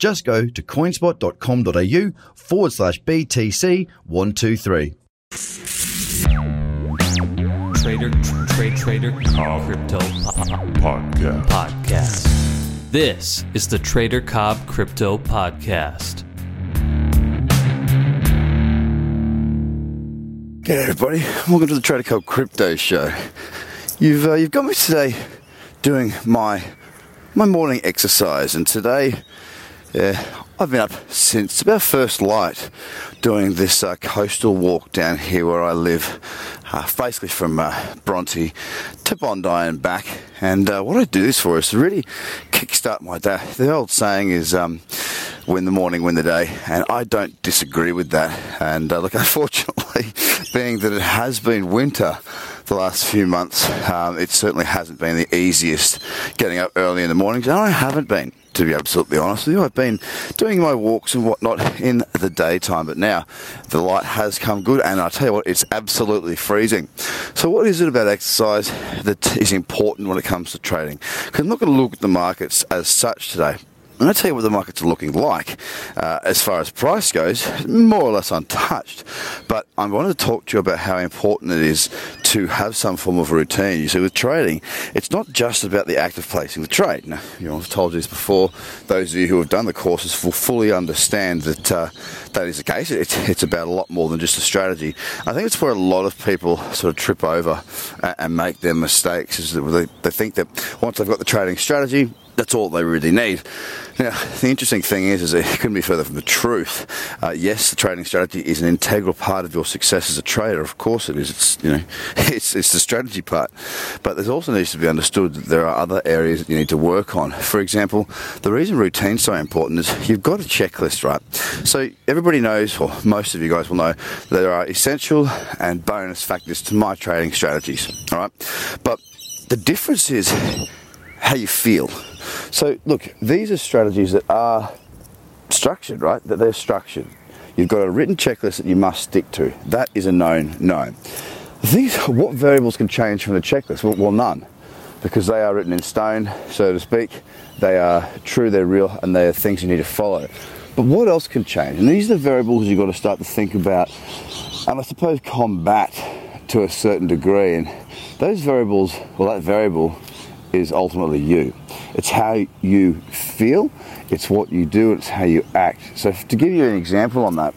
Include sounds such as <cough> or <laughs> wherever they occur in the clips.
Just go to coinspot.com.au forward slash BTC123. Trader, trade, trader, crypto Podcast. podcast. This is the Trader Cobb Crypto Podcast. G'day everybody, welcome to the Trader Cobb Crypto Show. You've uh, you've got me today doing my my morning exercise, and today, yeah, I've been up since about first light, doing this uh, coastal walk down here where I live, uh, basically from uh, Bronte to Bondi and back. And uh, what I do this for is to really kickstart my day. The old saying is. Um, win the morning, win the day. And I don't disagree with that. And uh, look, <laughs> unfortunately, being that it has been winter the last few months, um, it certainly hasn't been the easiest getting up early in the mornings. And I haven't been, to be absolutely honest with you. I've been doing my walks and whatnot in the daytime, but now the light has come good. And I tell you what, it's absolutely freezing. So, what is it about exercise that is important when it comes to trading? Because I'm not going to look at the markets as such today. I'm going to tell you what the markets are looking like. Uh, as far as price goes, more or less untouched. But I wanted to talk to you about how important it is to have some form of a routine. You see, with trading, it's not just about the act of placing the trade. Now, you know, I've told you this before. Those of you who have done the courses will fully understand that uh, that is the case. It's, it's about a lot more than just a strategy. I think it's where a lot of people sort of trip over and, and make their mistakes. Is that they, they think that once they've got the trading strategy, that's all they really need. Now, the interesting thing is, is it <laughs> couldn't be further from the truth. Uh, yes, the trading strategy is an integral part of your success as a trader. Of course, it is. It's you know, <laughs> it's it's the strategy part. But there's also needs to be understood that there are other areas that you need to work on. For example, the reason routine's so important is you've got a checklist, right? So everybody knows, or most of you guys will know, there are essential and bonus factors to my trading strategies. All right, but the difference is how you feel. So, look, these are strategies that are structured, right? That they're structured. You've got a written checklist that you must stick to. That is a known known. These, what variables can change from the checklist? Well, well, none, because they are written in stone, so to speak. They are true, they're real, and they are things you need to follow. But what else can change? And these are the variables you've got to start to think about, and I suppose combat to a certain degree. And those variables, well, that variable is ultimately you. It's how you feel, it's what you do, it's how you act. So, to give you an example on that,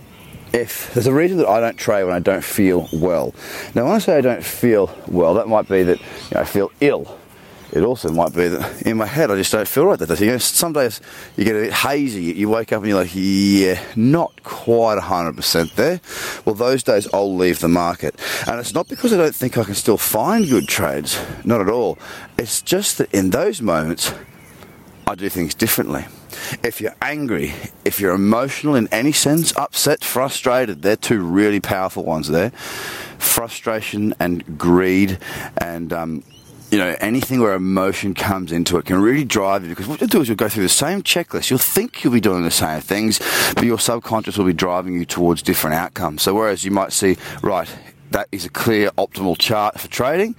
if there's a reason that I don't trade when I don't feel well. Now, when I say I don't feel well, that might be that you know, I feel ill. It also might be that in my head I just don't feel right that day. You know, some days you get a bit hazy. You wake up and you're like, yeah, not quite 100% there. Well, those days I'll leave the market. And it's not because I don't think I can still find good trades. Not at all. It's just that in those moments, I do things differently. If you're angry, if you're emotional in any sense, upset, frustrated, they're two really powerful ones there. Frustration and greed and um, you know, anything where emotion comes into it can really drive you because what you'll do is you'll go through the same checklist. You'll think you'll be doing the same things, but your subconscious will be driving you towards different outcomes. So whereas you might see, right, that is a clear optimal chart for trading,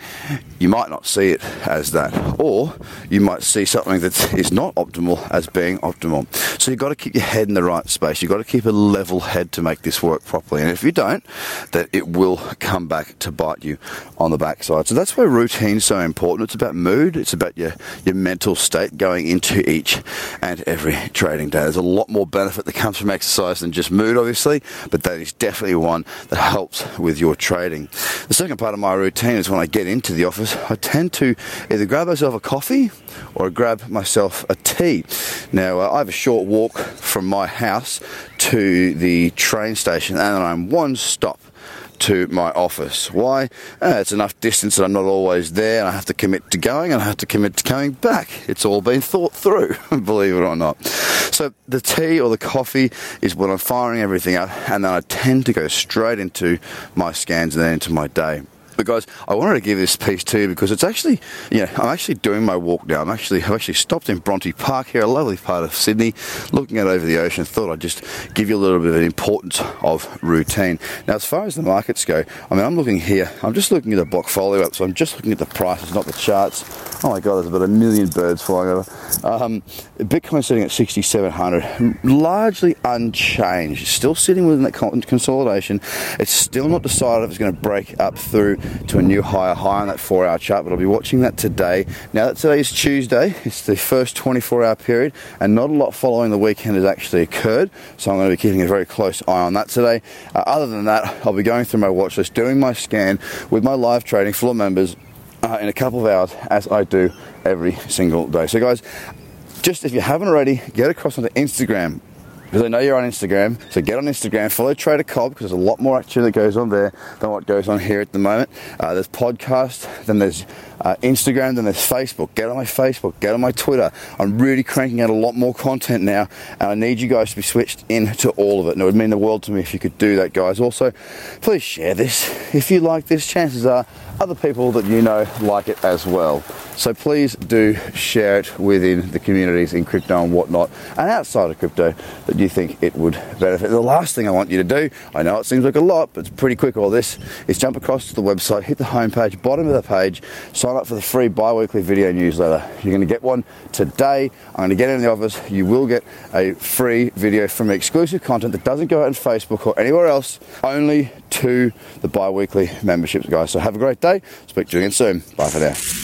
you might not see it as that. Or you might see something that is not optimal as being optimal. So you've got to keep your head in the right space. You've got to keep a level head to make this work properly. And if you don't, then it will come back to bite you on the backside. So that's why routine's so important. It's about mood, it's about your, your mental state going into each and every trading day. There's a lot more benefit that comes from exercise than just mood, obviously, but that is definitely one that helps with your trading. The second part of my routine is when I get into the office, I tend to either grab myself a coffee or grab myself a tea. Now, uh, I have a short walk from my house to the train station, and I'm one stop to my office. Why? Uh, it's enough distance that I'm not always there, and I have to commit to going, and I have to commit to coming back. It's all been thought through, <laughs> believe it or not. So the tea or the coffee is when I'm firing everything up, and then I tend to go straight into my scans and then into my day. But guys, I wanted to give this piece to you because it's actually, you know, I'm actually doing my walk now. I'm actually, I've actually stopped in Bronte Park here, a lovely part of Sydney, looking out over the ocean. Thought I'd just give you a little bit of the importance of routine. Now, as far as the markets go, I mean, I'm looking here. I'm just looking at the Blockfolio app, so I'm just looking at the prices, not the charts. Oh my God, there's about a million birds flying over. Um, Bitcoin sitting at 6,700, largely unchanged. Still sitting within that consolidation. It's still not decided if it's going to break up through to a new higher high on that four hour chart, but I'll be watching that today. Now that today is Tuesday, it's the first 24 hour period, and not a lot following the weekend has actually occurred, so I'm going to be keeping a very close eye on that today. Uh, other than that, I'll be going through my watch list, doing my scan with my live trading full of members uh, in a couple of hours, as I do every single day. So, guys, just if you haven't already, get across onto Instagram because I know you're on Instagram. So get on Instagram, follow Trader Cobb because there's a lot more action that goes on there than what goes on here at the moment. Uh, there's podcast, then there's uh, Instagram, then there's Facebook. Get on my Facebook, get on my Twitter. I'm really cranking out a lot more content now, and I need you guys to be switched into all of it. And it would mean the world to me if you could do that, guys. Also, please share this. If you like this, chances are other people that you know like it as well. So please do share it within the communities in crypto and whatnot, and outside of crypto that you think it would benefit. The last thing I want you to do, I know it seems like a lot, but it's pretty quick all this, is jump across to the website, hit the homepage, bottom of the page, sign up for the free bi-weekly video newsletter. You're going to get one today. I'm going to get in the office. You will get a free video from exclusive content that doesn't go out on Facebook or anywhere else, only to the bi-weekly memberships, guys. So have a great day. Speak to you again soon. Bye for now.